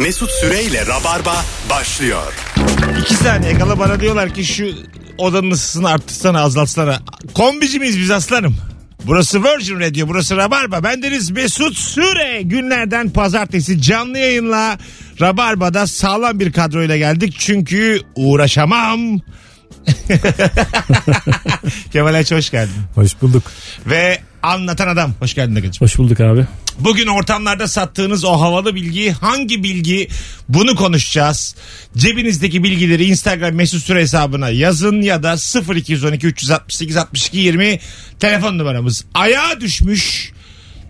Mesut Süreyle Rabarba başlıyor. İki saniye kala bana diyorlar ki şu odanın ısısını arttırsana azaltsana. Kombici miyiz biz aslanım? Burası Virgin Radio, burası Rabarba. Bendeniz Mesut Süre. Günlerden pazartesi canlı yayınla Rabarba'da sağlam bir kadroyla geldik. Çünkü uğraşamam. Kemal Ayça hoş geldin. Hoş bulduk. Ve anlatan adam. Hoş geldin Agacığım. Hoş bulduk abi. Bugün ortamlarda sattığınız o havalı bilgi hangi bilgi bunu konuşacağız. Cebinizdeki bilgileri Instagram mesut süre hesabına yazın ya da 0212 368 62 20 telefon numaramız. Ayağa düşmüş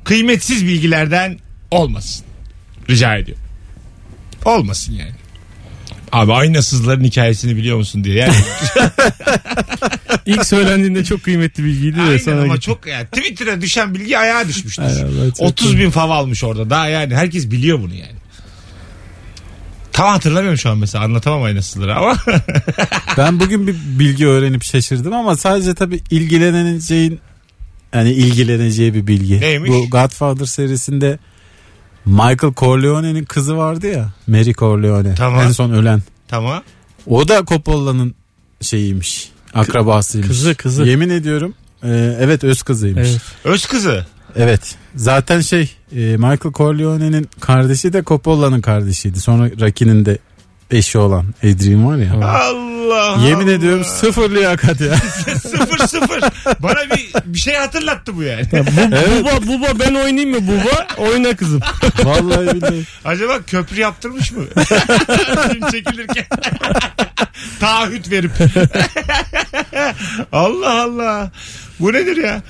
kıymetsiz bilgilerden olmasın. Rica ediyorum. Olmasın yani. Abi aynasızların hikayesini biliyor musun diye. Yani, İlk söylendiğinde çok kıymetli bilgiydi de aynen sana ama gitti. çok yani Twitter'a düşen bilgi ayağa düşmüştür. Ay Allah, çok 30 bin fav almış orada. Daha yani herkes biliyor bunu yani. Tam hatırlamıyorum şu an mesela anlatamam aynasızları ama. Ben bugün bir bilgi öğrenip şaşırdım ama sadece tabii ilgileneceğin yani ilgileneceği bir bilgi. Neymiş? Bu Godfather serisinde Michael Corleone'nin kızı vardı ya. Mary Corleone. Tamam. En son ölen. tamam. O da Coppola'nın şeyiymiş. Akrabasıymış. Kızı, kızı. Yemin ediyorum. e, evet öz kızıymış. Evet. Öz kızı. Evet. Zaten şey e, Michael Corleone'nin kardeşi de Coppola'nın kardeşiydi. Sonra Rocky'nin de eşi olan Adrian var ya. Allah Yemin Allah. ediyorum sıfır liyakat ya. sıfır sıfır. Bana bir, bir şey hatırlattı bu yani. Buba buba ben oynayayım mı buba? Oyna kızım. Vallahi billahi. Acaba köprü yaptırmış mı? Film çekilirken. Taahhüt verip. Allah Allah. Bu nedir ya?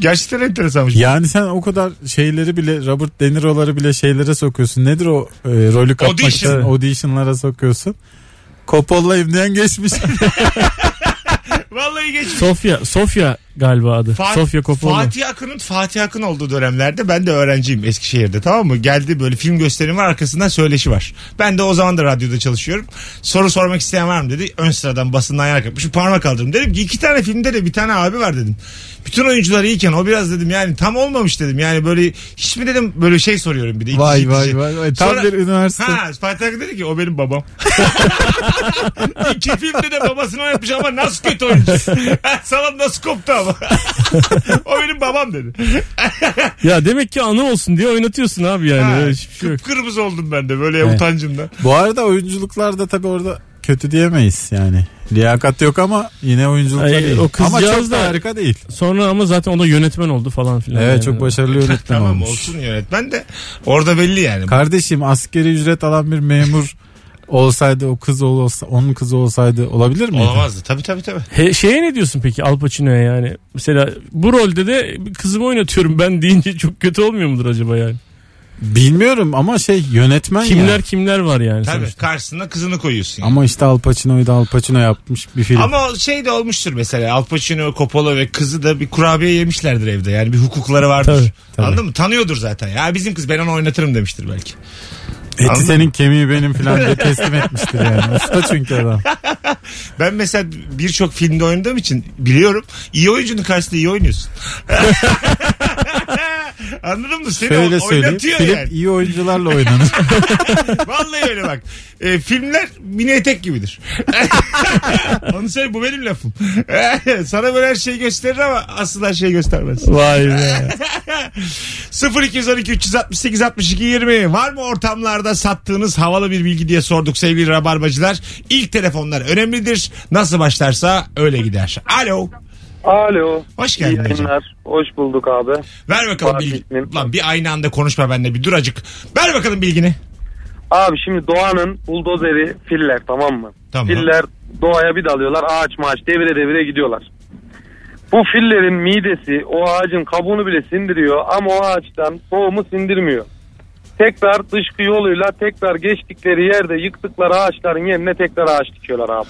Gerçekten enteresanmış. Yani sen o kadar şeyleri bile Robert De Niro'ları bile şeylere sokuyorsun. Nedir o e, rolü kapmak Audition. auditionlara sokuyorsun. Coppola'yım diyen geçmiş. Vallahi geçmiş. Sofya, Sofya galiba adı. Fa- Sofya Coppola. Fatih Akın'ın Fatih Akın olduğu dönemlerde ben de öğrenciyim Eskişehir'de tamam mı? Geldi böyle film gösterimi var arkasından söyleşi var. Ben de o zaman da radyoda çalışıyorum. Soru sormak isteyen var mı dedi. Ön sıradan basından ayağa kalkmış parmak kaldırdım. Dedim ki iki tane filmde de bir tane abi var dedim. Bütün oyuncular iyiyken o biraz dedim yani tam olmamış dedim. Yani böyle hiç mi dedim böyle şey soruyorum bir de. itici vay itici. vay vay. vay. Tam Sonra- bir üniversite. Ha Fatih Akın dedi ki o benim babam. İki filmde de babasını oynatmış ama nasıl kötü oyuncu. Salam nasıl koptu ama. o benim babam dedi. Ya demek ki anı olsun diye oynatıyorsun abi yani. Ha, Öyle hiçbir şey yok. Kıpkırmızı oldum ben de böyle Evet. utancımdan. Bu arada oyunculuklarda tabii orada kötü diyemeyiz yani. Liyakat yok ama yine oyunculuklar Ay, iyi. o kızcağız ama çok da da- harika değil. Sonra ama zaten o da yönetmen oldu falan filan. Evet yani. çok başarılı yönetmen tamam olmuş. olsun yönetmen de orada belli yani. Kardeşim askeri ücret alan bir memur olsaydı o kız olsa onun kızı olsaydı olabilir miydi? Olamazdı tabii tabii tabii. He, şeye ne diyorsun peki Al Pacino'ya yani? Mesela bu rolde de kızımı oynatıyorum ben deyince çok kötü olmuyor mudur acaba yani? Bilmiyorum ama şey yönetmen Kimler ya. kimler var yani Tabii sonuçta. karşısına kızını koyuyorsun. yani. Ama işte Al Pacino'yu da Al Pacino yapmış bir film. Ama şey de olmuştur mesela Al Pacino, Coppola ve kızı da bir kurabiye yemişlerdir evde. Yani bir hukukları vardır. Tabii, tabii. Anladın mı? Tanıyordur zaten. Ya bizim kız ben onu oynatırım demiştir belki. Eti Anladın senin kemiği benim falan diye teslim etmiştir yani. Usta çünkü adam. Ben mesela birçok filmde oynadığım için biliyorum. İyi oyuncunun karşısında iyi oynuyorsun. Anladın mı? Seni Şöyle söyleyeyim. Film yani. iyi oyuncularla oynanır. Vallahi öyle bak. E, filmler mini etek gibidir. Onu söyle bu benim lafım. Sana böyle her şeyi gösterir ama asıl her şeyi göstermez. Vay be. 0212 368 62 20 var mı ortamlarda sattığınız havalı bir bilgi diye sorduk sevgili rabarbacılar. İlk telefonlar önemlidir. Nasıl başlarsa öyle gider. Alo. Alo. Hoş İyi geldin hocam. yayınlar. Hoş bulduk abi. Ver bakalım Fatih bilgi. ismim. Lan bir aynı anda konuşma benimle bir dur acık. Ver bakalım bilgini. Abi şimdi doğanın buldozeri filler tamam mı? Tamam. Filler doğaya bir dalıyorlar ağaç maaç devire devire gidiyorlar. Bu fillerin midesi o ağacın kabuğunu bile sindiriyor ama o ağaçtan tohumu sindirmiyor. Tekrar dışkı yoluyla tekrar geçtikleri yerde yıktıkları ağaçların yerine tekrar ağaç dikiyorlar abi.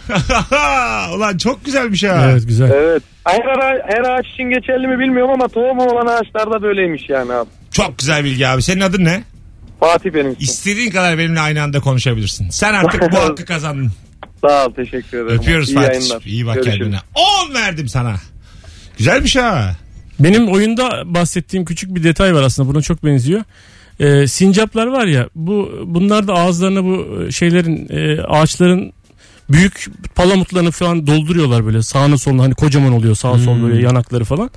Ulan çok güzelmiş ha. Evet güzel. Evet. Her, ara- her ağaç için geçerli mi bilmiyorum ama tohumu olan ağaçlarda böyleymiş yani abi. Çok güzel bilgi abi. Senin adın ne? Fatih benim. İstediğin kadar benimle aynı anda konuşabilirsin. Sen artık bu hakkı kazandın. Sağ ol teşekkür ederim. Öpüyoruz İyi Fatih. yayınlar. İyi bak Görüşürüz. kendine. 10 verdim sana. Güzelmiş ha. Benim oyunda bahsettiğim küçük bir detay var aslında buna çok benziyor. E, sincaplar var ya bu bunlar da ağızlarına bu şeylerin e, ağaçların büyük palamutlarını falan dolduruyorlar böyle sağına soluna hani kocaman oluyor sağ sol böyle yanakları falan.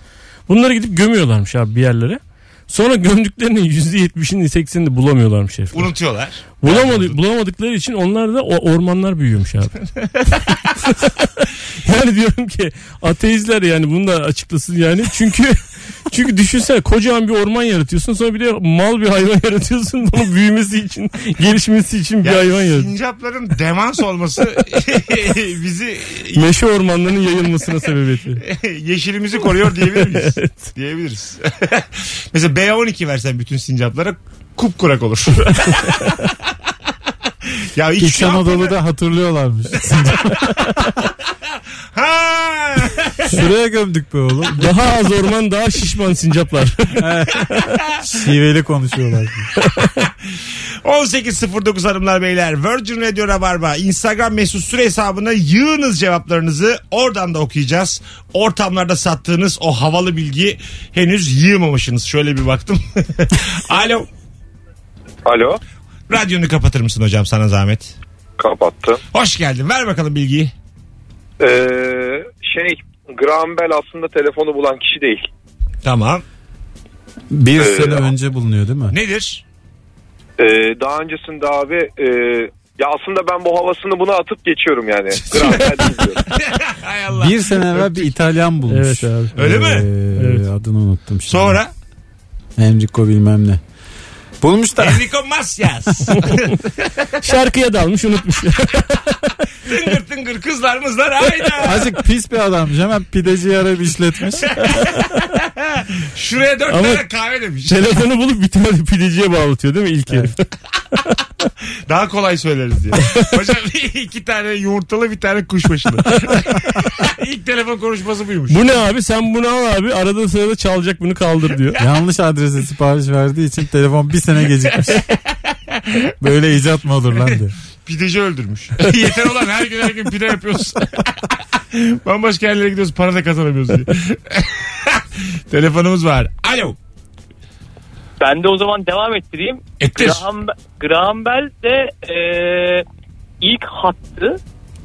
Bunları gidip gömüyorlarmış abi bir yerlere. Sonra gömdüklerinin %70'ini 80'ini de bulamıyorlarmış herif. Unutuyorlar. Bulamadı, bulamadıkları için onlar da o ormanlar büyüyormuş abi. yani diyorum ki ateistler yani bunu da açıklasın yani. Çünkü çünkü düşünsene kocaman bir orman yaratıyorsun sonra bir de mal bir hayvan yaratıyorsun. Bunun büyümesi için, gelişmesi için bir Yani hayvan yaratıyorsun. sincapların demans olması bizi Meşe ormanlarının yayılmasına sebebiyet yeşilimizi koruyor diyebilir miyiz? Diyebiliriz. Mesela B12 versen bütün sincaplara kupkurak olur. Ya hiç İç şey Anadolu'da hatırlıyorlarmış. Ha! Şuraya gömdük be oğlum. Daha az orman daha şişman sincaplar. Şiveli konuşuyorlar. 18.09 hanımlar beyler Virgin Radio Rabarba Instagram mesut süre hesabına yığınız cevaplarınızı oradan da okuyacağız. Ortamlarda sattığınız o havalı bilgi henüz yığmamışsınız. Şöyle bir baktım. Alo. Alo. Radyonu kapatır mısın hocam sana zahmet? Kapattı. Hoş geldin. Ver bakalım bilgiyi. Ee, şey Graham Bell aslında telefonu bulan kişi değil. Tamam. Bir Ee, sene önce bulunuyor değil mi? Nedir? Ee, daha öncesinde abi e, ya aslında ben bu havasını buna atıp geçiyorum yani. Graham Bell değil diyorum. Hay Allah. Bir sene evvel bir İtalyan bulmuş. Evet abi. Öyle mi? Ee, Evet. Adını unuttum şimdi. Sonra? Enrico bilmem ne. Bulmuş da Enrico Macias. Şarkıya dalmış unutmuş. tıngır tıngır kızlar mızlar hayda. azıcık pis bir adammış. Hemen pideci arayıp işletmiş. Şuraya dört Ama- tane kahve demiş. Telefonu bulup bir tane pideciye bağlatıyor değil mi ilk herif? Daha kolay söyleriz diye. Hocam iki tane yumurtalı bir tane kuşbaşılı. İlk telefon konuşması buymuş. Bu ne abi sen bunu al abi arada sırada çalacak bunu kaldır diyor. Yanlış adrese sipariş verdiği için telefon bir sene gecikmiş. Böyle icat mı olur lan de. Pideci öldürmüş. Yeter olan her gün her gün pide yapıyoruz. Bambaşka yerlere gidiyoruz para da kazanamıyoruz diye. Telefonumuz var. Alo. Ben de o zaman devam ettireyim. Ettir. Graham, Graham Bell de e, ilk hattı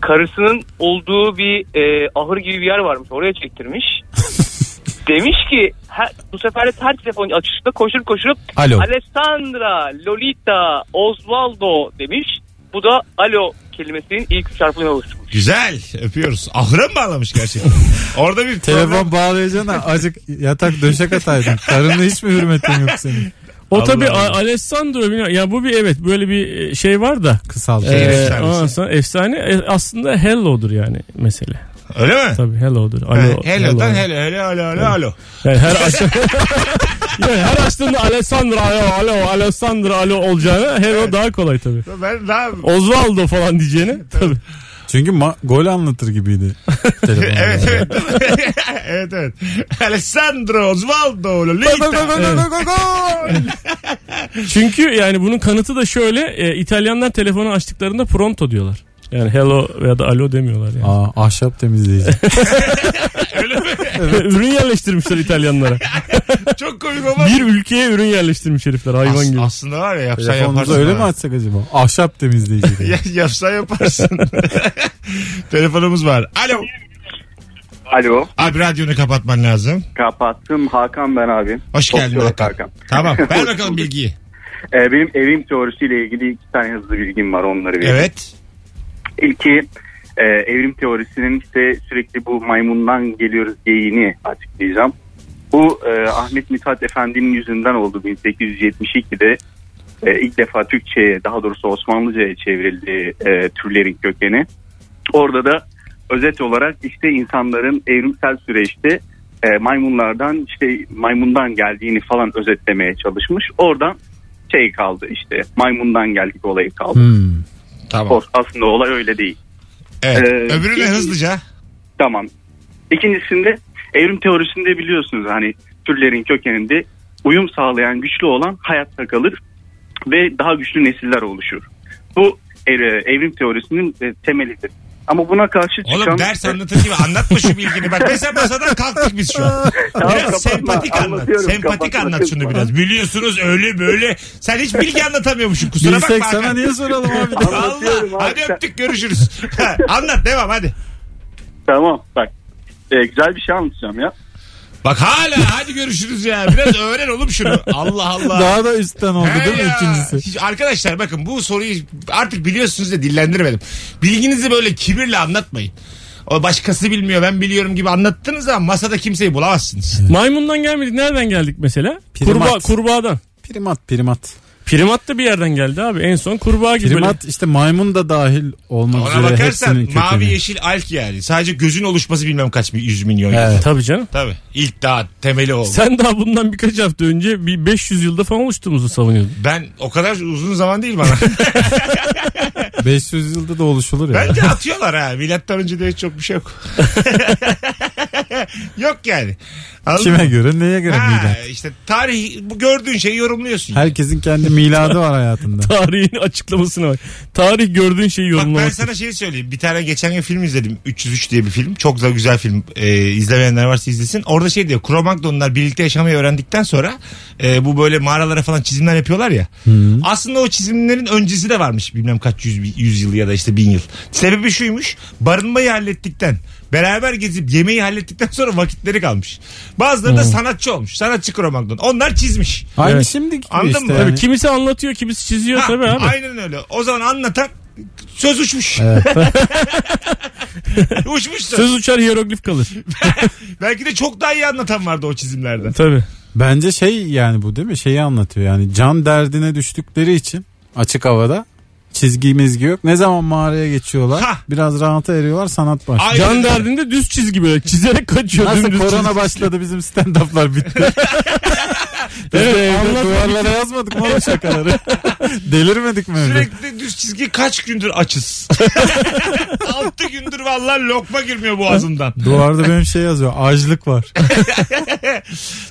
karısının olduğu bir e, ahır gibi bir yer varmış. Oraya çektirmiş. Demiş ki her, bu sefer de her telefon açışında koşup koşup Alo. Alessandra, Lolita, Osvaldo demiş. Bu da alo kelimesinin ilk üç harfinden oluşturmuş. Güzel. Öpüyoruz. Ahıra mı bağlamış gerçekten? Orada bir Telefon problem. bağlayacağına azıcık yatak döşek ataydın. Karını hiç mi hürmetin yok senin? O. A- Alessandro ya bu bir evet böyle bir şey var da. Kısaltı. Şehir Ee, efsanesi. sonra efsane E, aslında hello'dur yani mesele. Öyle mi? Tabii hello'dur. Alo, Hello'dan hello hello hello hello alo. Yani her aç yani her açtığında Alessandro alo alo Alessandro alo olacağına hello daha kolay tabii. Ben daha Osvaldo falan diyeceğine tabii. Çünkü ma- gol anlatır gibiydi. Evet evet. evet evet. Alessandro Osvaldo Lolita. Çünkü yani bunun kanıtı da şöyle e, İtalyanlar telefonu açtıklarında pronto diyorlar. Yani hello veya da alo demiyorlar yani. Aa, ahşap temizleyici. Öyle mi? ürün yerleştirmişler İtalyanlara. Çok komik ama. Bir ülkeye ürün yerleştirmiş herifler hayvan As- gibi. Aslında var ya yapsan yaparsın. öyle mi açsak acaba? Ahşap temizleyici. Ya, yapsan yaparsın. Telefonumuz var. Alo. Alo Abi radyonu kapatman lazım. kapattım Hakan ben abi. Hoş geldin Hakan. Hakan. Tamam. Ver bakalım bilgiyi. Ee, benim evrim teorisiyle ilgili iki tane hızlı bilgim var onları vereyim. Evet. İlki e, evrim teorisinin işte sürekli bu maymundan geliyoruz geyiğini açıklayacağım. Bu e, Ahmet Mithat Efendi'nin yüzünden oldu 1872'de e, ilk defa Türkçe'ye daha doğrusu Osmanlıca'ya çevrildi e, türlerin kökeni. Orada da özet olarak işte insanların evrimsel süreçte e, maymunlardan işte maymundan geldiğini falan özetlemeye çalışmış. Oradan şey kaldı işte maymundan geldik olayı kaldı. Hmm. Tamam. O- Aslında olay öyle değil. Evet. Ee, Öbürüne ilk- hızlıca. Tamam. İkincisinde evrim teorisinde biliyorsunuz hani türlerin kökeninde uyum sağlayan güçlü olan hayatta kalır ve daha güçlü nesiller oluşur. Bu e, evrim teorisinin e, temelidir. Ama buna karşı çıkan... Oğlum ders anlatır gibi anlatma şu bilgini. Bak mesela masadan kalktık biz şu an. Tamam, Biraz kapatma. sempatik anlat. Sempatik kapatma, anlat şunu kızma. biraz. Biliyorsunuz öyle böyle. Sen hiç bilgi anlatamıyormuşsun. Kusura bakma. Bilsek sana niye soralım abi? Allah. Hadi öptük görüşürüz. anlat devam hadi. Tamam bak. Ee, güzel bir şey anlatacağım ya. Bak hala hadi görüşürüz ya. Biraz öğren oğlum şunu. Allah Allah. Daha da üstten oldu He değil mi ya. ikincisi? Hiç- arkadaşlar bakın bu soruyu artık biliyorsunuz da dillendirmedim. Bilginizi böyle kibirle anlatmayın. O başkası bilmiyor ben biliyorum gibi anlattınız ama masada kimseyi bulamazsınız. Maymundan gelmedik. Nereden geldik mesela? Primat. Kurbağa, kurbağadan. Primat primat. Primat da bir yerden geldi abi. En son kurbağa gibi. böyle. Primat işte maymun da dahil olmak Ona üzere bakarsan hepsinin mavi kökeni. yeşil alk yani. Sadece gözün oluşması bilmem kaç bir yüz milyon yıl. Evet. Tabii canım. Tabii. İlk daha temeli oldu. Sen daha bundan birkaç hafta önce bir 500 yılda falan oluştuğumuzu savunuyordun. Ben o kadar uzun zaman değil bana. 500 yılda da oluşulur ya. Bence atıyorlar ha. Milattan önce de hiç çok bir şey yok. yok yani. Anladın Kime mı? göre neye göre Ha, milat? işte tarih bu gördüğün şeyi yorumluyorsun. Herkesin kendi miladı var hayatında. Tarihin açıklamasına bak. Tarih gördüğün şeyi Bak ben yorumlamak. sana şey söyleyeyim. Bir tane geçen gün film izledim. 303 diye bir film. Çok da güzel film. Ee, izlemeyenler varsa izlesin. Orada şey diyor. Kromagnonlar birlikte yaşamayı öğrendikten sonra e, bu böyle mağaralara falan çizimler yapıyorlar ya. Aslında o çizimlerin öncesi de varmış. Bilmem kaç yüz, yüz yıl ya da işte bin yıl. Sebebi şuymuş. Barınmayı hallettikten beraber gezip yemeği hallettikten sonra vakitleri kalmış. Bazıları da sanatçı olmuş. Sanatçı Kromagnon. Onlar çizmiş. Aynı Evet. şimdiki gibi Anladın işte. mı? yani. Tabii kimisi anlatıyor, kimisi çiziyor Ha, tabii abi. Aynen öyle. O zaman anlatan söz uçmuş. uçmuş söz. Söz uçar hieroglif kalır. Belki de çok daha iyi anlatan vardı o çizimlerde. Tabii. Bence şey yani bu değil mi? Şeyi anlatıyor yani can derdine düştükleri için açık havada çizgi mizgi yok. Ne zaman mağaraya geçiyorlar Ha. biraz rahata eriyorlar sanat başlıyor. Aynen Can derdinde düz çizgi böyle çizerek kaçıyor. Nasıl dümdüz korona çizgi. başladı bizim stand-up'lar bitti. Evet, duvarlara yazmadık mı oğlum şakaları? Delirmedik mi? Sürekli düz çizgi kaç gündür açız. 6 gündür vallahi lokma girmiyor boğazımdan. Duvarda benim şey yazıyor. Açlık var.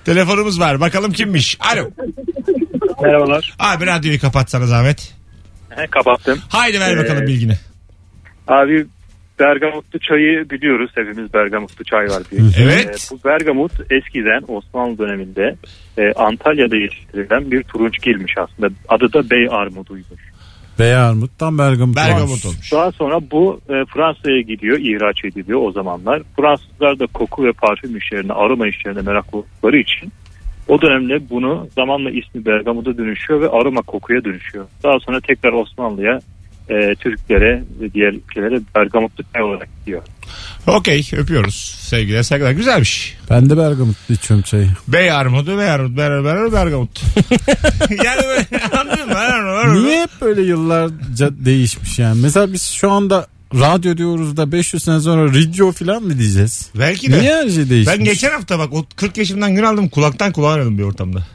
Telefonumuz var. Bakalım kimmiş? Alo. Merhabalar. Abi radyoyu kapatsana zahmet. Kapattım. Haydi ver Ee, bakalım bilgini. Abi Bergamotlu çayı biliyoruz. Hepimiz Bergamotlu çay var diye. Evet. Ee, bu Bergamot eskiden Osmanlı döneminde e, Antalya'da yetiştirilen bir turunçgilmiş aslında. Adı da Bey Armudu'ymuş. Bey Armut'tan Bergamot. Bergamot olmuş. olmuş. Daha sonra bu e, Fransa'ya gidiyor, ihraç ediliyor o zamanlar. Fransızlar da koku ve parfüm işlerine, aroma işlerine meraklı oldukları için o dönemde bunu zamanla ismi Bergamot'a dönüşüyor ve aroma kokuya dönüşüyor. Daha sonra tekrar Osmanlı'ya, e, Türklere ve diğer ülkelere Bergamotlu çay olarak gidiyor. Okey öpüyoruz. Sevgiler saygılar. Güzelmiş. Ben de Bergamot'ta içiyorum çayı. Bey armudu bey armudu ber ber bergamot. yani böyle anladın mı? Niye hep böyle yıllarca değişmiş yani? Mesela biz şu anda radyo diyoruz da 500 sene sonra radio falan mı diyeceğiz? Belki de. Niye her şey değişmiş? Ben geçen hafta bak o 40 yaşımdan gün aldım kulaktan kulağa oynadım bir ortamda.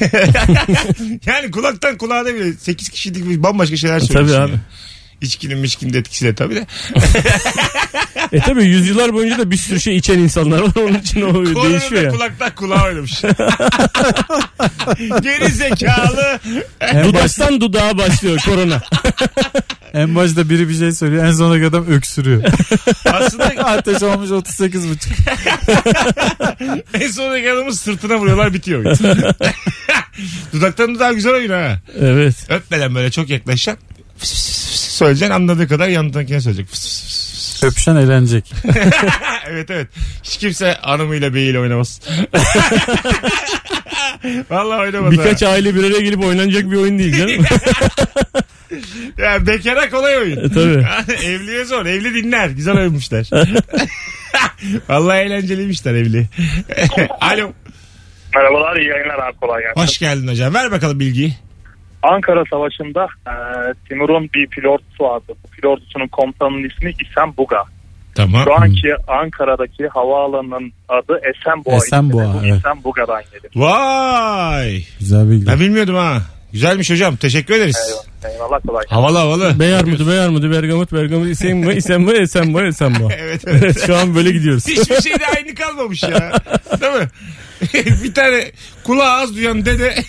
yani kulaktan kulağa da bile 8 kişilik bir bambaşka şeyler söylüyorsun. Tabii abi. ya. İçkinin mişkinin de etkisi de tabii de. E tabii yüzyıllar boyunca da bir sürü şey içen insanlar var. Onun için o Korona değişiyor da ya. kulaktan kulağa oynamış. Geri zekalı. En, baş, Dudaktan dudağa başlıyor korona. en başta biri bir şey söylüyor en sonraki adam öksürüyor. Aslında Ateş olmuş 38 buçuk. en sonraki adamın sırtına vuruyorlar bitiyor. oyun. Dudaktan dudağa güzel oyun ha. Evet. Öpmeden böyle çok yaklaşacaksın. Fıs fıs fıs fıs söyleyeceksin anladığı kadar yanındakine söyleyecek. Fıs fıs fıs fıs. Öpüşen eğlenecek. evet evet. Hiç kimse hanımıyla beyiyle oynamaz. Vallahi oynamaz Birkaç ha. aile bir araya gelip oynanacak bir oyun değil canım. Ya bekara kolay oyun. E, tabii. Evliye zor. Evli dinler. Güzel oynamışlar. Vallahi eğlenceliymişler evli. Alo. Merhabalar, iyi yayınlar abi kolay gelsin. Hoş geldin hocam. Ver bakalım bilgiyi. Ankara Savaşı'nda e, Timur'un bir pilotu vardı. Bu pilotusunun komutanının ismi İsem Buga. Tamam. Şu anki Ankara'daki havaalanının adı Esenboğa. Esenboğa, evet. Esen Buga'dan gelir. Vay. Güzel bilgi. Ben bilmiyordum ha. Güzelmiş hocam. Teşekkür ederiz. Eyvallah, eyvallah kolay gelsin. Havalı havalı. Bey armudu, bey armudu, bergamot, bergamot, isemba, esemba, esemba. Evet evet. Evet şu an böyle gidiyoruz. Hiçbir şey de aynı kalmamış ya. Değil mi? bir tane kulağı az duyan dede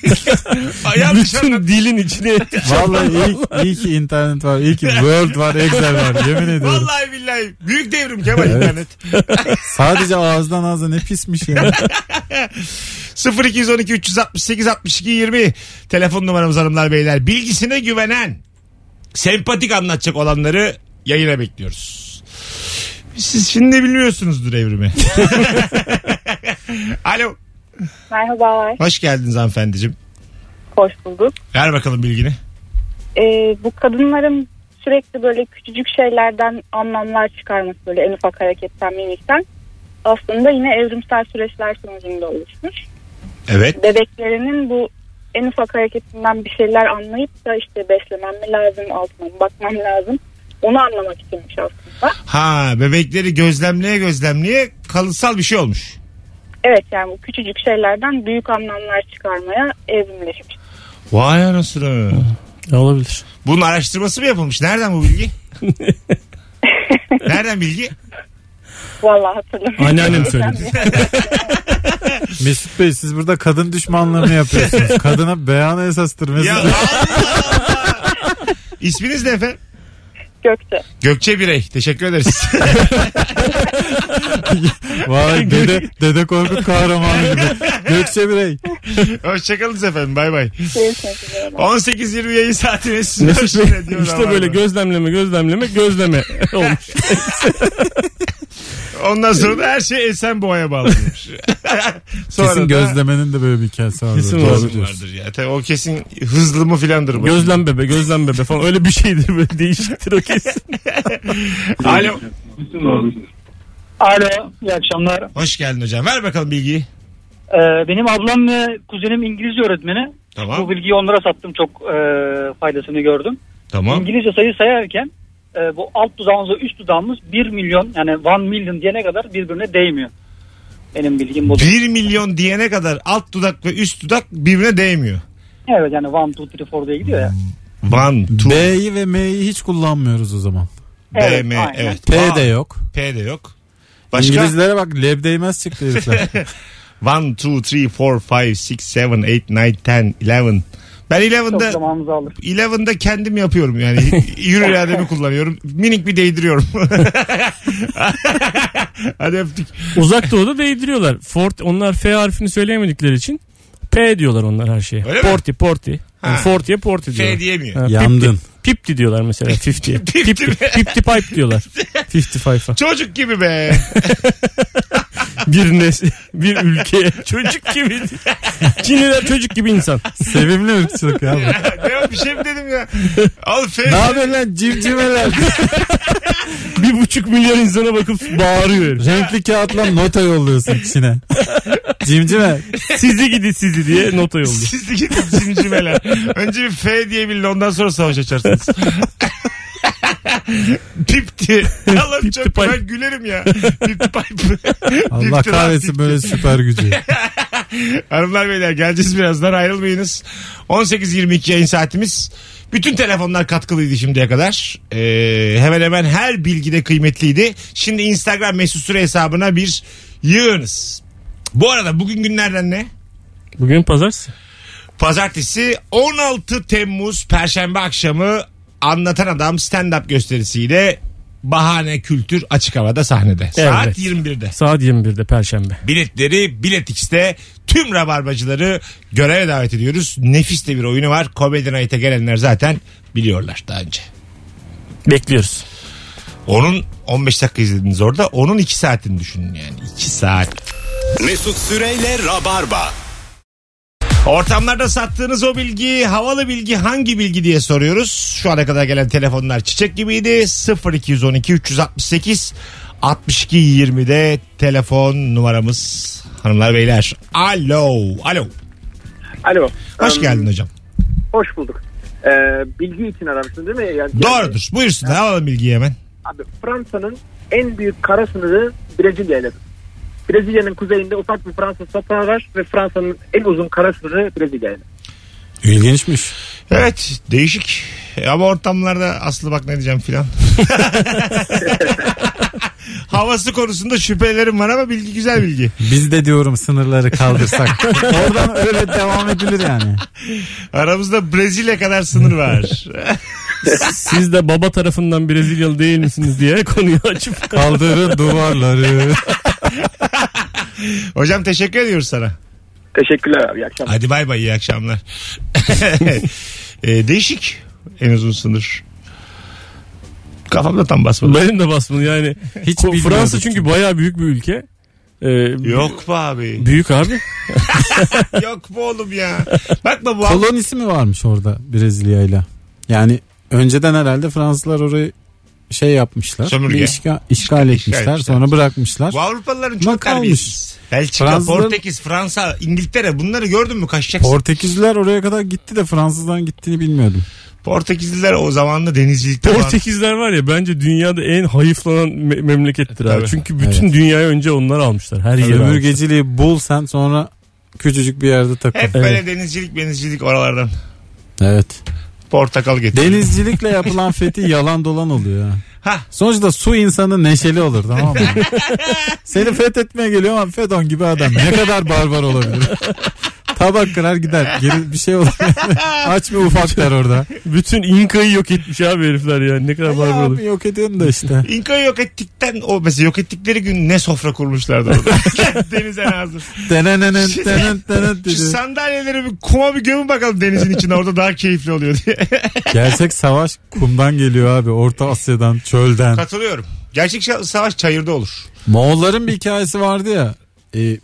yanlış anladı. Bütün dilin içine Vallahi iyi, iyi ki internet var. iyi ki Word var, Excel var. Yemin ediyorum. Vallahi billahi büyük devrim Kemal internet. Sadece ağızdan ağza ne pismiş ya. 0212 368 62 20 telefon numaramız hanımlar beyler. Bilgisine güvenen sempatik anlatacak olanları yayına bekliyoruz. Siz şimdi bilmiyorsunuzdur evrimi. Alo. Merhabalar, Hoş geldiniz hanımefendiciğim. hoş bulduk. Ver bakalım bilgini. Ee, bu kadınların sürekli böyle küçücük şeylerden anlamlar çıkarması böyle en ufak hareketten mimikten aslında yine evrimsel süreçler sonucunda oluşmuş. Evet. Bebeklerinin bu en ufak hareketinden bir şeyler anlayıp da işte beslemem mi lazım, altına mı bakmam lazım. Onu anlamak içinmiş aslında. Ha bebekleri gözlemleye gözlemleye kalıtsal bir şey olmuş. Evet yani bu küçücük şeylerden büyük anlamlar çıkarmaya evrimleşmiş. Vay anasını. olabilir. Bunun araştırması mı yapılmış? Nereden bu bilgi? Nereden bilgi? Vallahi hatırlamıyorum. Anneannem söyledi. Mesut Bey siz burada kadın düşmanlığı mı yapıyorsunuz? Kadına beyanı esastır Mesut Ya Bey. Allah. İsminiz ne efendim? Gökçe. Gökçe Birey. Teşekkür ederiz. Vay dede, dede Korkut kahramanı gibi. Gökçe Birey. Hoşçakalın efendim. Bay bay. Görüşmek üzere. 18-20 yayın saatiniz. Mesut Bey, işte böyle gözlemleme gözlemleme gözleme olmuş. Ondan sonra da her şey Esenboğa'ya bağlanmış. sonra Kesin da gözlemenin de böyle bir hikayesi var. Kesin vardır. vardır ya. Tabii o kesin hızlı mı filandır bu. gözlem bebe gözlem bebe falan öyle bir şeydir böyle değişiktir o kesin. Alo. Alo, iyi akşamlar. Hoş geldin hocam. Ver bakalım bilgiyi. Ee, benim ablam ve kuzenim İngilizce öğretmeni. Tamam. Bu bilgiyi onlara sattım çok e, faydasını gördüm. Tamam. İngilizce sayı sayarken e, bu alt dudağımız ve üst dudağımız 1 milyon yani 1 milyon diyene kadar birbirine değmiyor. Benim bilgim bu. 1 milyon diyene kadar alt dudak ve üst dudak birbirine değmiyor. Evet yani 1, 2, 3, 4 diye gidiyor ya. One, two, B'yi ve M'yi hiç kullanmıyoruz o zaman. B, Evet, M, aynen. evet. P de yok. P de yok. Başka? İngilizlere bak leb değmez çıktı herifler. 1, 2, 3, 4, 5, 6, 7, 8, 9, 10, 11. Ben Çok 11'da zamanımızı alır. 11'da kendim yapıyorum yani. Yürü irademi kullanıyorum. Minik bir değdiriyorum. Hadi öptük. Uzak doğuda değdiriyorlar. Fort, onlar F harfini söyleyemedikleri için P diyorlar onlar her şeye. Öyle mi? porti porti. Yani. Forti'ye porti diyorlar. F diyemiyor. Ha, Yandın. Pipti, diyorlar mesela 50'ye. Pipti pipti pipe diyorlar. 55'a. Çocuk gibi be. Bir nes bir ülkeye çocuk gibi. Çinliler çocuk gibi insan. Sevimli ırkçılık ya bu. ne bir şey mi dedim ya? Al F. ne haber lan cimcimeler? Bir buçuk milyar insana bakıp bağırıyor. herif. Renkli kağıtla nota yolluyorsun Çin'e. Cimcime. Sizi gidi sizi diye nota yolluyor. Siz de gidin cimcimeler. Önce bir F diye bilin ondan sonra savaş açarsınız. Pipti. Allah'ım Pipti çok pipe. ben gülerim ya. Pipti pipe. Allah Pipti kahretsin böyle süper gücü. Hanımlar beyler geleceğiz birazdan ayrılmayınız. 18.22 yayın saatimiz. Bütün telefonlar katkılıydı şimdiye kadar. Ee, hemen hemen her bilgide kıymetliydi. Şimdi Instagram mesut süre hesabına bir yığınız. Bu arada bugün günlerden ne? Bugün pazartesi. Pazartesi 16 Temmuz Perşembe akşamı Anlatan Adam stand-up gösterisiyle Bahane Kültür açık havada sahnede. Saat Evet. 21'de. Saat 21'de Perşembe. Biletleri Bilet X'te tüm rabarbacıları göreve davet ediyoruz. Nefis de bir oyunu var. Comedy Night'e gelenler zaten biliyorlar daha önce. Bekliyoruz. Onun 15 dakika izlediniz orada. Onun 2 saatini düşünün yani. 2 saat. Mesut Süreyle Rabarba. Ortamlarda sattığınız o bilgi, havalı bilgi hangi bilgi diye soruyoruz. Şu ana kadar gelen telefonlar çiçek gibiydi. 0212 368 62 20'de telefon numaramız hanımlar beyler. Alo. Alo. Alo. Hoş geldin hocam. Hoş bulduk. Ee, bilgi için aramışsın değil mi? Yani, Doğrudur. Buyursunlar alalım bilgiyi hemen. Abi Fransa'nın en büyük kara sınırı Brezilya ile. Brezilya'nın kuzeyinde ufak bir Fransa toprağı var ve Fransa'nın en uzun kara sınırı Brezilya ile. İlginçmiş. Evet değişik. E, Ama ortamlarda aslı bak ne diyeceğim filan. Havası konusunda şüphelerim var ama bilgi güzel bilgi. Biz de diyorum sınırları kaldırsak. Oradan öyle devam edilir yani. Aramızda Brezilya kadar sınır var. Siz de baba tarafından Brezilyalı değil misiniz diye konuyu açıp Kaldırın duvarları. Hocam teşekkür ediyoruz sana. Teşekkürler abi. İyi akşamlar. Hadi bay bay iyi akşamlar. e, değişik en uzun sınır. Kafamda tam basmadı. benim de basmadım yani. Hiç Fransa çünkü bayağı büyük bir ülke. Ee, Yok be abi. Büyük abi. Yok bu oğlum ya. Bakma bu Kolonisi mi varmış orada Brezilya'yla? Yani önceden herhalde Fransızlar orayı şey yapmışlar. Sömürge. Bir işga- işgal etmişler. etmişler. Sonra bırakmışlar. Bu Avrupalıların çok kalmış. terbiyesiz. Belçika, Fransızlar- Portekiz, Fransa, İngiltere bunları gördün mü kaçacaksın. Portekizliler oraya kadar gitti de Fransızların gittiğini bilmiyordum. Portekizliler o zamanla denizcilikte falan. Portekizler var ya bence dünyada en hayıflanan me- memlekettir abi. Çünkü bütün dünyayı önce onlar almışlar. Her yeri almışlar. Sömürgeciliği bul sen sonra küçücük bir yerde takıl. Hep böyle denizcilik denizcilik oralardan. Evet. Portakal getir. Denizcilikle yapılan fethi yalan dolan oluyor. Ha. Sonuçta su insanı neşeli olur tamam mı? Seni fethetmeye geliyor ama Fedon gibi adam. Ne kadar barbar olabilir? Tabak kırar gider. Geri bir şey olur. Aç bir ufak der orada. Bütün İnka'yı yok etmiş abi herifler ya. Ne kadar barbar olur. yok ediyorsun da işte. İnka'yı yok ettikten o mesela yok ettikleri gün ne sofra kurmuşlardı orada. Denize nazır. Denenenen denen denen Şu sandalyeleri bir kuma bir gömün bakalım denizin içine orada daha keyifli oluyor diye. Gerçek savaş kumdan geliyor abi. Orta Asya'dan, çölden. Katılıyorum. Gerçek savaş çayırda olur. Moğolların bir hikayesi vardı ya. E,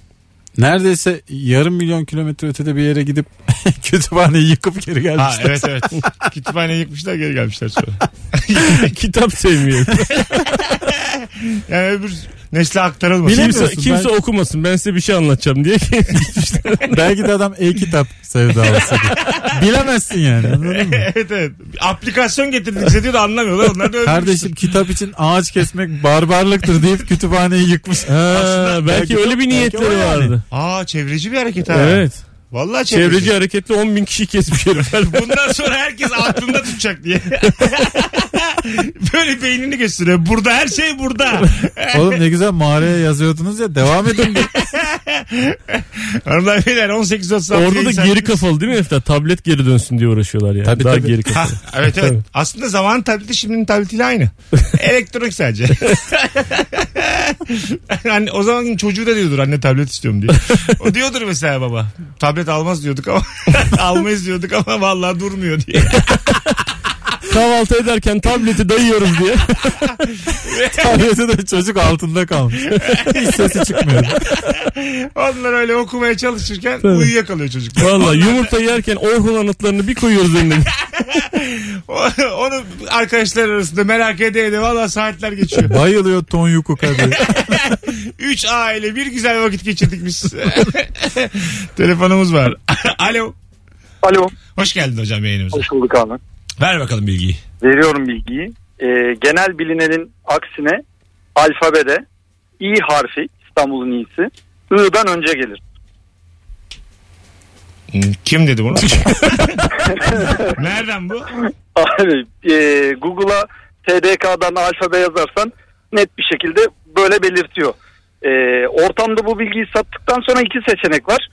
neredeyse yarım milyon kilometre ötede bir yere gidip kütüphaneyi yıkıp geri Ha gelmişler. evet evet. Kütüphaneyi yıkmışlar geri gelmişler sonra. Kitap sevmiyor. Yani öbür nesle aktarılmasın. Kimse, kimse ben- okumasın ben size bir şey anlatacağım diye. Belki de adam e-kitap sevdalısıdır. Bilemezsin yani anladın mı? evet evet. Aplikasyon getirdik size diyor da anlamıyorlar. Onlar da öyle Kardeşim kitap için ağaç kesmek barbarlıktır deyip kütüphaneyi yıkmış. ha, belki, öyle bir belki niyetleri vardı. Aa çevreci bir hareket ha. Evet. Vallahi çevreci. Çevreci hareketle 10 bin kişi kesmiş herifler. Bundan sonra herkes aklında tutacak diye. Böyle beynini gösteriyor. Burada her şey burada. Oğlum ne güzel mağaraya yazıyordunuz ya devam edin. Hanımlar beyler 18.36 Orada da geri kafalı değil mi herifler? Tablet geri dönsün diye uğraşıyorlar yani. Tabii, Daha tabii. geri Ha, kafalı. evet evet. Tabii. Aslında zaman tableti şimdinin tabletiyle aynı. Elektronik sadece. Anne, o zaman çocuğu da diyordur anne tablet istiyorum diye. O diyordur mesela baba. Tablet almaz diyorduk ama almayız diyorduk ama vallahi durmuyor diye. Kahvaltı ederken tableti dayıyoruz diye. Tableti de çocuk altında kalmış. Hiç sesi çıkmıyor. Onlar öyle okumaya çalışırken Tabii. uyuyakalıyor çocuk. Valla yumurta yerken Orhun anıtlarını bir koyuyoruz önüne. Onu arkadaşlar arasında merak ede ede valla saatler geçiyor. Bayılıyor Ton Yuku kadın. Üç aile bir güzel vakit geçirdik biz. Telefonumuz var. Alo. Alo. Hoş geldin hocam yayınımıza. Hoş bulduk abi. Ver bakalım bilgiyi. Veriyorum bilgiyi. Ee, genel bilinenin aksine alfabede İ harfi İstanbul'un İ'si I'dan önce gelir. Kim dedi bunu? Nereden bu? Abi e, Google'a TDK'dan alfabe yazarsan net bir şekilde böyle belirtiyor. E, ortamda bu bilgiyi sattıktan sonra iki seçenek var.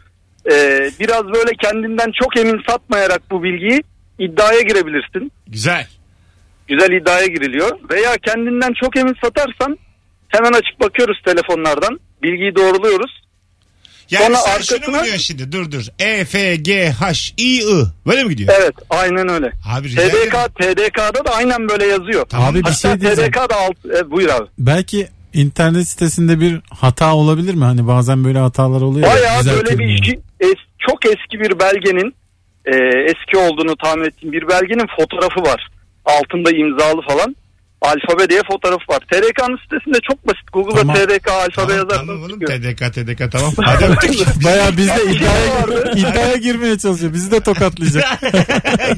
E, biraz böyle kendinden çok emin satmayarak bu bilgiyi iddiaya girebilirsin. Güzel. Güzel iddiaya giriliyor. Veya kendinden çok emin satarsan hemen açıp bakıyoruz telefonlardan. Bilgiyi doğruluyoruz. Yani Sonra sen arkasına- şunu mu diyorsun şimdi? Dur dur. E, F, G, H, I, I. Böyle mi gidiyor? Evet aynen öyle. Abi. TDK, TDK'da da aynen böyle yazıyor. Tamam. Abi bir Hatta şey diyeceğim. TDK'da alt... E, buyur abi. Belki internet sitesinde bir hata olabilir mi? Hani bazen böyle hatalar oluyor. ya, Bayağı böyle bir işi es- çok eski bir belgenin e, eski olduğunu tahmin ettiğim bir belgenin fotoğrafı var. Altında imzalı falan. Alfabe diye fotoğrafı var. TDK'nın sitesinde çok basit. Google'da Tamam. TDK alfabe Tamam, yazarsan tamam oğlum. çıkıyor. TDK, TDK tamam. Hadi öptük. Bayağı biz de şey iddiaya, iddiaya girmeye çalışıyor. Bizi de tokatlayacak.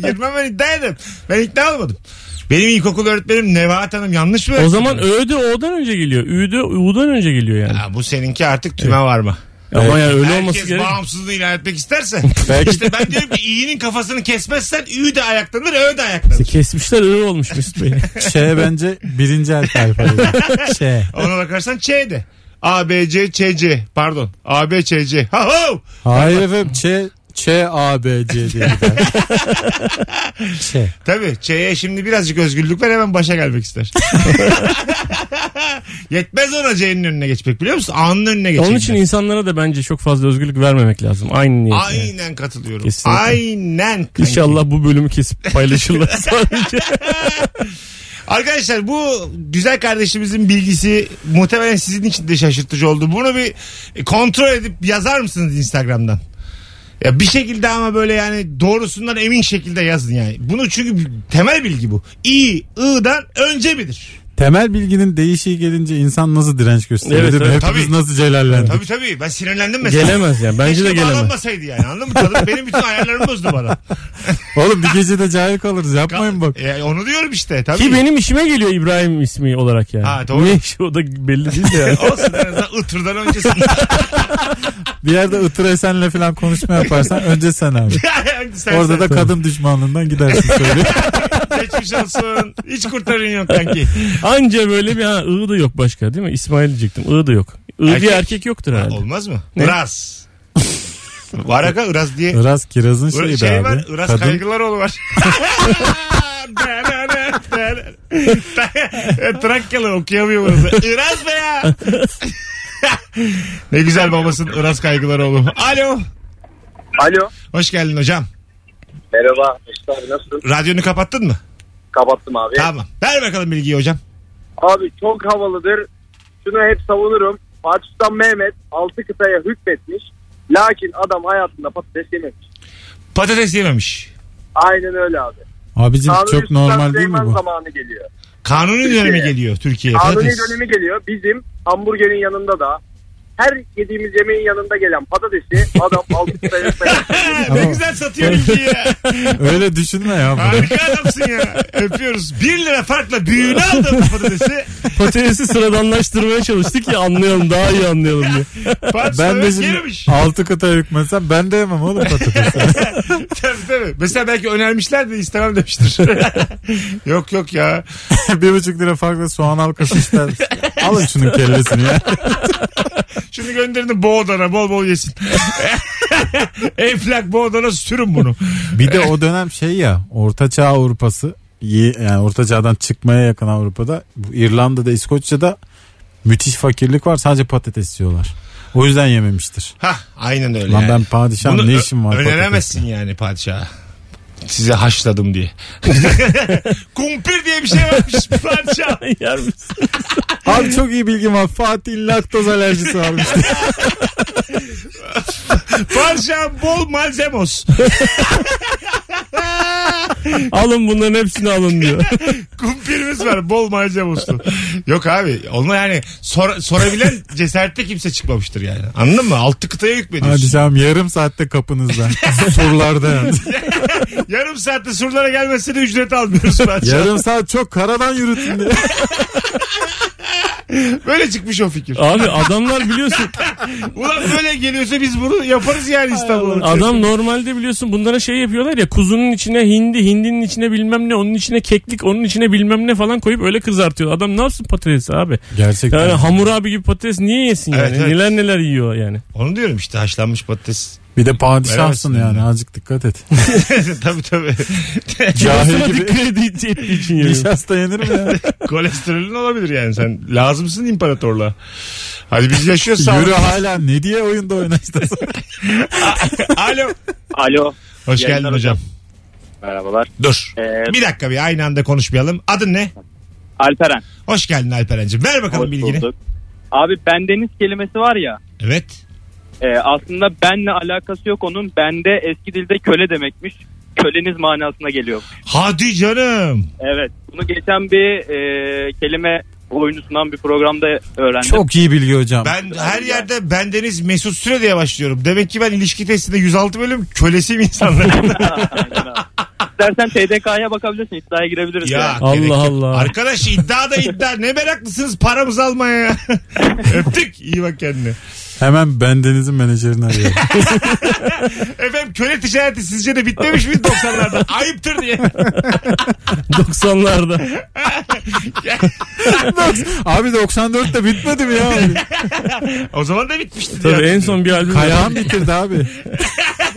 Girmem ben iddia ederim. Ben ikna olmadım. Benim ilkokul öğretmenim Nevahat Hanım yanlış mı O zaman bana? Ö de O'dan önce geliyor. Ü de U'dan önce geliyor yani. Ha, bu seninki artık tüme varma. Ama yani öyle Herkes olması gerek. bağımsızlığını ilan etmek isterse. Belki- işte ben diyorum ki iyinin kafasını kesmezsen ü de ayaklanır ö de ayaklanır. İşte kesmişler öyle olmuş Mesut Bey. Ş bence birinci harf alfabede. Ş. Ona bakarsan Ç de. A, B, C, Ç, C. Pardon. A, B, Ç, C. Ha, ho! Hayır efendim Ç, Ç, A, B, C diye gider. Ç. Tabii Ç'ye şimdi birazcık özgürlük ver hemen başa gelmek ister. Yetmez ona C'nin önüne geçmek biliyor musun? A'nın önüne geçecek. Onun için insanlara da bence çok fazla özgürlük vermemek lazım. Aynı niyet. yani. Aynen katılıyorum. Kesinlikle. Aynen. kanki. İnşallah bu bölümü kesip paylaşırlar sadece. Arkadaşlar bu güzel kardeşimizin bilgisi muhtemelen sizin için de şaşırtıcı oldu. Bunu bir kontrol edip yazar mısınız Instagram'dan? Ya bir şekilde ama böyle yani doğrusundan emin şekilde yazın yani. Bunu çünkü temel bilgi bu. İ, I'dan önce midir? Temel bilginin değişiği gelince insan nasıl direnç gösteriyor Evet, evet. Hepimiz Tabii. nasıl celallendik. Tabii tabii ben sinirlendim mesela. gelemez yani. Bence de Keşke gelemez. bağlanmasaydı yani anladın mı? Kadın benim bütün ayarlarımı bozdu bana. Oğlum bir gecede cahil kalırız yapmayın bak. E, onu diyorum işte tabii. Ki benim işime geliyor İbrahim ismi olarak yani. Ha, doğru. Ne işi o da belli değil de yani. Olsun en azından ıtırdan öncesinde. Bir yerde ıtır esenle falan konuşma yaparsan önce sen abi. Sen- Orada sen. da kadın düşmanlığından gidersin söyle. Geçmiş olsun. Hiç kurtarın yok kanki. Anca böyle bir ha ı da yok başka değil mi? İsmail diyecektim. I da yok. I Erkek. diye erkek yoktur herhalde. Olmaz mı? Ne? Iraz. Var aga Iraz diye. Iraz kirazın Iraz şeyi şey be var. abi. Iraz Kadın Kaygılaroğlu var. Trakyalı okuyamıyor bunu. Iraz be ya. ne güzel babasın Iraz Kaygılaroğlu. Alo. Alo. Hoş geldin hocam. Merhaba Mesut abi nasılsın? Radyonu kapattın mı? Kapattım abi. Tamam. Ver bakalım bilgiyi hocam. Abi çok havalıdır. Şunu hep savunurum. Fatih Sultan Mehmet altı kıtaya hükmetmiş. Lakin adam hayatında patates yememiş. Patates yememiş. Aynen öyle abi. Abicim Kanuni çok Sultan normal değil mi Süleyman bu? zamanı geliyor. Kanuni Türkiye'ye. dönemi geliyor Türkiye'ye. Kanuni Patates. dönemi geliyor. Bizim hamburgerin yanında da her yediğimiz yemeğin yanında gelen patatesi adam altı hükmetmiş. ne güzel satıyor bilgiyi ya. Öyle düşünme ya. Harika adamsın ya. Öpüyoruz. Bir lira farkla büyüğünü aldım bu patatesi. Patatesi sıradanlaştırmaya çalıştık ki anlayalım daha iyi anlayalım diye. Ben de şimdi yememiş. altı kıta hükmetsem ben de yemem oğlum patates. tabii tabii. Mesela belki önermişler de istemem demiştir. yok yok ya. bir buçuk lira farklı soğan halkası ister. Alın şunun kellesini ya. Şunu gönderin de Boğdan'a bol bol yesin. Enflak Boğdan'a sürün bunu. Bir de o dönem şey ya Orta Çağ Avrupası yani Orta Çağ'dan çıkmaya yakın Avrupa'da bu İrlanda'da İskoçya'da müthiş fakirlik var sadece patates yiyorlar. O yüzden yememiştir. Hah aynen öyle. Lan yani. ben padişahım Bunu ne işim var Öneremezsin yani padişaha. Size haşladım diye. Kumpir diye bir şey varmış padişah. Yer? Abi çok iyi bilgim var. Fatih laktoz alerjisi varmış. Padişah bol malzemos. alın bunların hepsini alın diyor. Kumpirimiz var bol malzemoslu. Yok abi onu yani sor- sorabilen cesarette kimse çıkmamıştır yani. Anladın mı? Altı kıtaya hükmediyorsun. Padişahım yarım saatte kapınızda. Surlarda yani. Yarım saatte surlara gelmezse de ücret almıyoruz. Yarım saat çok karadan yürütün diye. Böyle çıkmış o fikir. Abi adamlar biliyorsun Ulan böyle geliyorsa biz bunu yaparız yani İstanbul'da. adam normalde biliyorsun bunlara şey yapıyorlar ya kuzunun içine hindi hindinin içine bilmem ne onun içine keklik onun içine bilmem ne falan koyup öyle kızartıyor. Adam ne yapsın patatesi abi? Gerçekten. Yani Hammurabi gibi patates niye yesin yani? Evet, evet. Neler neler yiyor yani. Onu diyorum işte haşlanmış patates. Bir de padişahsın Veremezsin yani yani. azıcık dikkat et. tabii tabii. Cahil gibi dikkat ettiği için yiyor. nişasta yenir mi ya? Kolesterolün olabilir yani sen lazımsın imparatorluğa. Hadi biz yaşıyoruz Yürü hala ne diye oyunda oynaştasın? Alo. Alo. Hoş Yayınlar geldin hocam. Merhabalar. Dur. Ee, Bir dakika bir aynı anda konuşmayalım. Adın ne? Alperen. Hoş geldin Alperen'cim. Ver bakalım Hoş bilgini. bulduk. Abi bendeniz kelimesi var ya. Evet. E, aslında benle alakası yok onun. Bende eski dilde köle demekmiş. Köleniz manasına geliyor. Hadi canım. Evet. Bunu geçen bir e, kelime oyunu sunan bir programda öğrendim. Çok iyi bilgi hocam. Ben her yerde bendeniz Mesut Süre diye başlıyorum. Demek ki ben ilişki testinde 106 bölüm kölesiyim insanların. İstersen TDK'ya bakabilirsin. İddiaya girebiliriz. ya yani. Allah. Allah. Arkadaş iddia da iddia. Ne meraklısınız paramızı almaya ya. Öptük. İyi bak kendine. Hemen bendenizin menajerini arıyorum. Efendim köle ticareti sizce de bitmemiş miydi 90'larda? Ayıptır diye. 90'larda. Abi 94'te bitmedi mi ya? O zaman da bitmişti. Tabii diye en son bir albüm Kayağım bitirdi abi.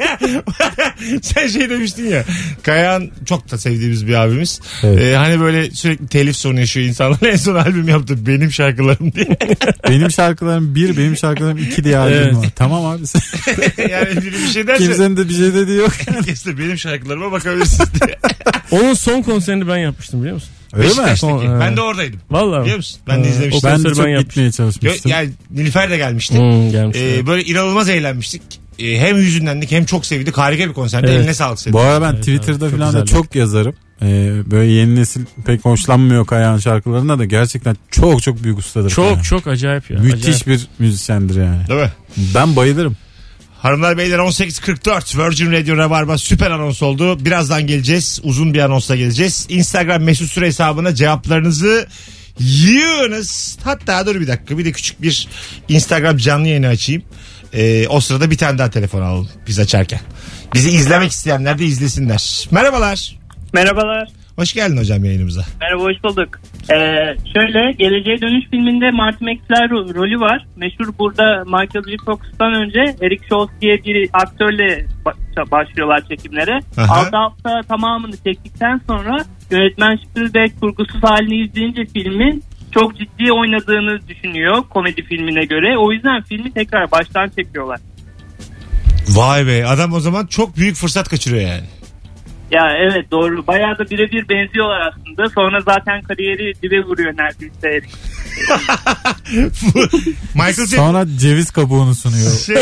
Sen şey demiştin ya. Kayahan çok da sevdiğimiz bir abimiz. Evet. Ee, hani böyle sürekli telif sorunu yaşıyor insanlar. En son albüm yaptı. Benim şarkılarım diye. Benim şarkılarım bir, benim şarkılarım iki diye albüm Evet. var. Tamam abi yani biri bir şey derse. kimsenin de bir şey dediği yok. Herkes de benim şarkılarıma bakabilirsiniz diye. Onun son konserini ben yapmıştım biliyor musun? Öyle mi? Son, Ben de oradaydım. Vallahi. Biliyor musun? Ben de Ha, izlemiştim. o Ben de çok ben gitmeye Yo, çalışmıştım. yani Nilüfer de gelmişti. Hmm, gelmiş. Ee, böyle inanılmaz eğlenmiştik. Ee, hem hüzünlendik hem çok sevdik. Harika bir konserdi. Evet. Eline sağlık senin. Bu ara ben Evet, Twitter'da evet, çok falan da çok yazarım. Ee, böyle yeni nesil pek hoşlanmıyor Kayahan şarkılarında da gerçekten çok çok büyük ustadır. çok Kayahan. çok acayip ya. Müthiş acayip. bir müzisyendir yani. Değil mi? Ben bayılırım. Hanımlar beyler 18.44 Virgin Radio Rabarba süper anons oldu. Birazdan geleceğiz. Uzun bir anonsla geleceğiz. Instagram mesut süre hesabına cevaplarınızı yığınız. Hatta dur bir dakika bir de küçük bir Instagram canlı yayını açayım. Ee, o sırada bir tane daha telefon alalım biz açarken. Bizi izlemek isteyenler de izlesinler. Merhabalar. Merhabalar. Hoş geldin hocam yayınımıza. Merhaba hoş bulduk. Ee, şöyle Geleceğe Dönüş filminde Marty McFly ro- rolü var. Meşhur burada Michael J. Fox'tan önce Eric Schultz diye bir aktörle ba- başlıyorlar çekimlere. Aha. 6 hafta tamamını çektikten sonra yönetmen Spielberg kurgusuz halini izleyince filmin çok ciddi oynadığını düşünüyor komedi filmine göre. O yüzden filmi tekrar baştan çekiyorlar. Vay be adam o zaman çok büyük fırsat kaçırıyor yani. Ya evet doğru. Bayağı da birebir benziyorlar aslında. Sonra zaten kariyeri dibe vuruyor neredeyse. Michael J. Sonra ceviz kabuğunu sunuyor. Şey,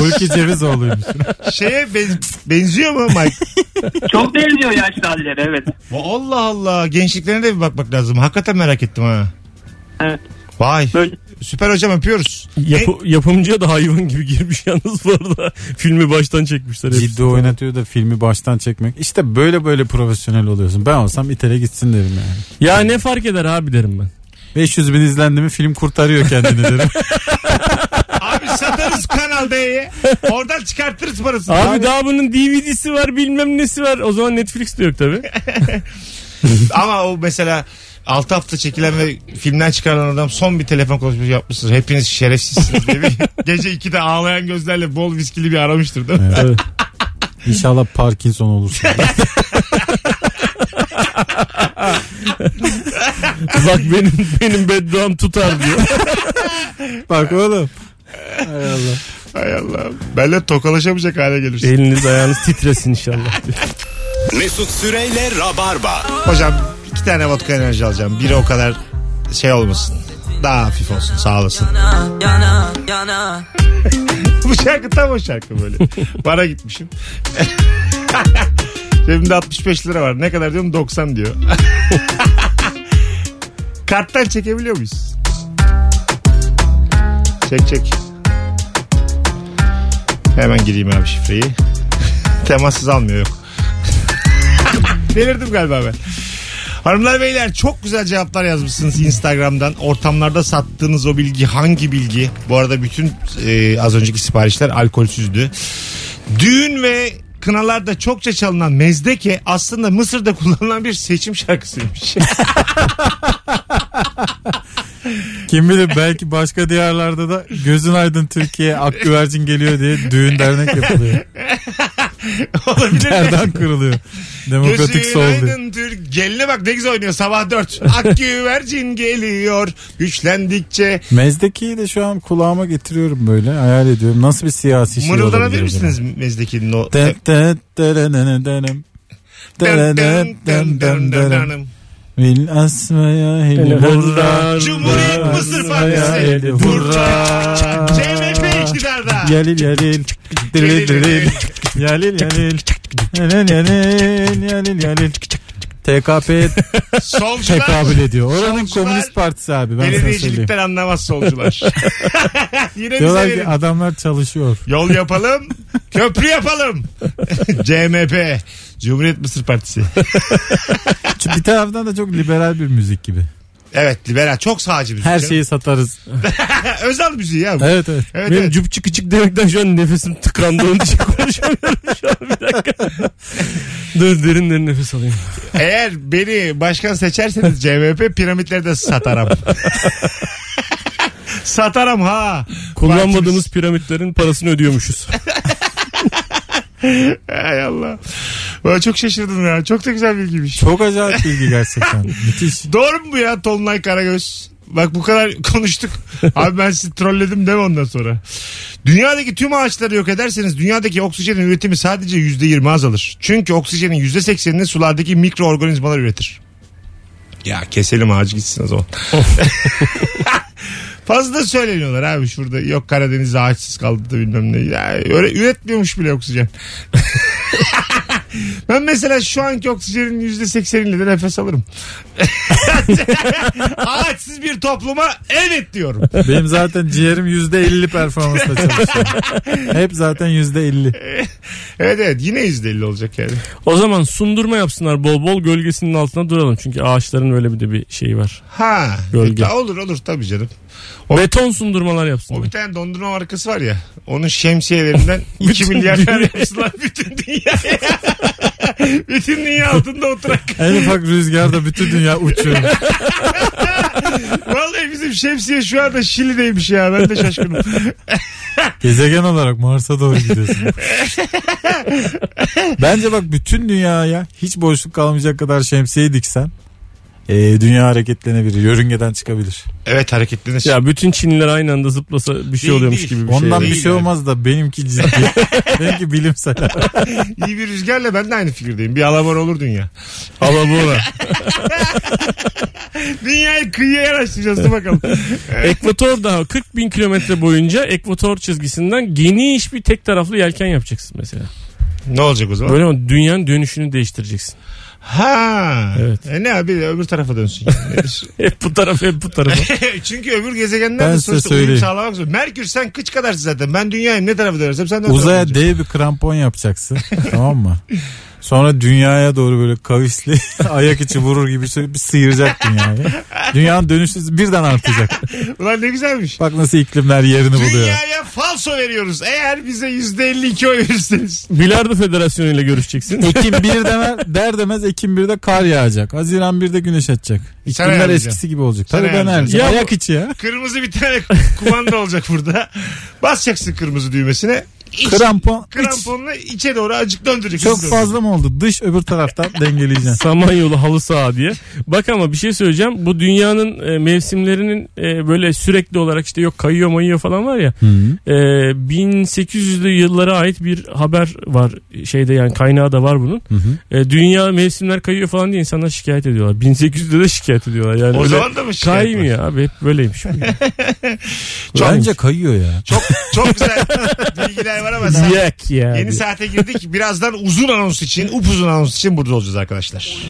Hulki Cevizoğlu'ymuş. şeye ben- benziyor mu Mike? Çok benziyor yaşlı halleri evet. Allah Allah gençliklerine de bir bakmak lazım. Hakikaten merak ettim ha. Evet. Vay. Böyle. Süper hocam öpüyoruz. Yapı, yapımcıya da hayvan gibi girmiş yalnız bu arada. Filmi baştan çekmişler. hepsi. Ciddi oynatıyor da filmi baştan çekmek. İşte böyle böyle profesyonel oluyorsun. Ben olsam itele gitsin derim yani. Ya ne fark eder abi derim ben. 500 bin izlendi mi film kurtarıyor kendini derim. Abi satarız Kanal D'ye. Oradan çıkartırız parasını. Abi, daha bunun DVD'si var bilmem nesi var. O zaman Netflix de yok tabi. Ama o mesela 6 hafta çekilen ve filmden çıkarılan adam son bir telefon konuşması yapmıştır. Hepiniz şerefsizsiniz diye bir gece 2'de ağlayan gözlerle bol viskili bir aramıştır değil mi? Evet. İnşallah Parkinson olursun. Bak benim benim bedduam tutar diyor. Bak oğlum. Hay Allah. Benle tokalaşamayacak hale gelirsin. Eliniz ayağınız titresin inşallah. Mesut Süreyle Rabarba. Hocam iki tane vodka enerji alacağım. Biri o kadar şey olmasın. Daha hafif olsun sağ olasın. Bu şarkı tam o şarkı böyle. Bara gitmişim. Cebimde 65 lira var. Ne kadar diyorum 90 diyor. Karttan çekebiliyor muyuz? Çek çek. Hemen gireyim abi şifreyi. Temassız almıyor yok. Delirdim galiba ben. Hanımlar beyler çok güzel cevaplar yazmışsınız Instagram'dan. Ortamlarda sattığınız o bilgi hangi bilgi? Bu arada bütün e, az önceki siparişler alkolsüzdü. Düğün ve kınalarda çokça çalınan mezdeke aslında Mısır'da kullanılan bir seçim şarkısıymış. Kim bilir belki başka diyarlarda da gözün aydın Türkiye ak güvercin geliyor diye düğün dernek yapılıyor. Olabilir mi? Nereden kırılıyor? Demokratik Gözün sol diye. aydın Türk. Geline bak ne güzel oynuyor sabah dört. Ak güvercin geliyor güçlendikçe. Mezdeki'yi de şu an kulağıma getiriyorum böyle hayal ediyorum. Nasıl bir siyasi şey olabilir Mırıldanabilir misiniz Mezdekinin o? Dın dın dırınını dınım. Dın Dın dın dın dın dın dın dın dın. dın. Bil asmaya hurra. Cumhuriyet Mısır Partisi. Hurra. CHP iktidarda. Yalil yalil. Diril diril. Yalil yalil. Yalil yalil. Yalil yalil. TKP Solcular. tekabül ediyor. Oranın Solcular, komünist partisi abi ben. Belediyecilikten anlamaz solcular. Yine Diyorlar ki adamlar çalışıyor. Yol yapalım, köprü yapalım. CMP, Cumhuriyet Mısır Partisi. Bir taraftan da çok liberal bir müzik gibi. Evet liberal çok sağcı müzik. Her canım. şeyi satarız. Özel müziği ya bu. Evet evet. Evet, Benim evet. cüp çıkı çık demekten şu an nefesim tıkandı. Onun için konuşamıyorum şu an bir dakika. Dur derin derin nefes alayım. Eğer beni başkan seçerseniz CHP piramitleri de satarım. satarım ha. Kullanmadığımız piramitlerin parasını ödüyormuşuz. Hay Allah. Ben çok şaşırdım ya. Çok da güzel bilgiymiş. Çok acayip bilgi gerçekten. Müthiş. Doğru mu bu ya Tolunay Karagöz? Bak bu kadar konuştuk. Abi ben sizi trolledim deme ondan sonra. Dünyadaki tüm ağaçları yok ederseniz dünyadaki oksijenin üretimi sadece %20 azalır. Çünkü oksijenin %80'ini sulardaki mikroorganizmalar üretir. Ya keselim ağacı gitsin o zaman. Fazla söyleniyorlar abi şurada. Yok Karadeniz'de ağaçsız kaldı da bilmem ne. Ya, öyle üretmiyormuş bile oksijen. ben mesela şu anki oksijenin %80'iyle de nefes alırım. Ağaçsız bir topluma evet diyorum. Benim zaten ciğerim %50 performansla çalışıyor. Hep zaten %50. Evet evet yine %50 olacak yani. O zaman sundurma yapsınlar bol bol gölgesinin altına duralım. Çünkü ağaçların öyle bir de bir şeyi var. Ha. Gölge. E, olur olur tabii canım. O- Beton sundurmalar O yapsınlar. bir tane dondurma markası var ya. Onun şemsiyelerinden 2 Bütün milyar dünya- tane yapmışlar bütün dünyaya. bütün dünya altında oturak. En ufak rüzgarda bütün dünya uçuyor. Vallahi bizim şemsiye şu anda Şili'deymiş ya. Ben de şaşkınım. Gezegen olarak Mars'a doğru gidiyorsun. Bence bak bütün dünyaya hiç boşluk kalmayacak kadar şemsiye diksen e, dünya hareketlenebilir. Yörüngeden çıkabilir. evet hareketlenir. Ya bütün Çinliler aynı anda zıplasa bir şey Değil, oluyormuş değil. gibi bir şey. Ondan yani. bir şey olmaz da benimki ciddi. benimki bilimsel. İyi bir rüzgarla ben de aynı fikirdeyim. Bir alabor olur dünya. Alabora. Dünyayı kıyıya yanaştıracağız. Dur bakalım. Ekvatorda 40 bin kilometre boyunca ekvator çizgisinden geniş bir tek taraflı yelken yapacaksın mesela. ne olacak o zaman? Böyle ama dünyanın dönüşünü değiştireceksin. Ha. Evet. E ne abi öbür tarafa dönsün. yani. Nedir? Hep bu taraf hep bu tarafa. Çünkü öbür gezegenler Ben de size sonuçta uyum söyleyeyim. sağlamak zor. Merkür sen kıç kadarsın zaten. Ben dünyaya ne tarafa dönersem sen de o tarafa Uzaya döneceksin. dev bir krampon yapacaksın. tamam mı? Sonra dünyaya doğru böyle kavisli ayak içi vurur gibi şöyle bir sıyıracak dünyayı. Dünyanın dönüşü birden artacak. Ulan ne güzelmiş. Bak nasıl iklimler yerini buluyor. Dünyaya falso veriyoruz. Eğer bize %52 oy verirseniz. Bilardo Federasyonu ile görüşeceksin. Ekim 1 demer, der demez Ekim 1'de kar yağacak. Haziran 1'de güneş açacak. İklimler eskisi gibi olacak. Sen Tabii ben Ayak içi ya. Kırmızı bir tane kumanda olacak burada. Basacaksın kırmızı düğmesine. İç, Krampon iç. kramponla içe doğru acık döndüreceksin. Çok fazla mı oldu? Dış öbür taraftan dengeleyeceksin. Samanyolu halı saha diye. Bak ama bir şey söyleyeceğim. Bu dünyanın e, mevsimlerinin e, böyle sürekli olarak işte yok kayıyor mayıyor falan var ya. E, 1800'lü yıllara ait bir haber var şeyde yani kaynağı da var bunun. E, dünya mevsimler kayıyor falan diye insanlar şikayet ediyorlar. 1800'de de şikayet ediyorlar. Yani O zaman da mı şikayet kaymıyor abi hep böyleymiş. Bence kayıyor ya. Çok, çok güzel bilgiler var ama sen- Yak ya. yeni saate girdik. Birazdan uzun anons için, upuzun anons için burada olacağız arkadaşlar.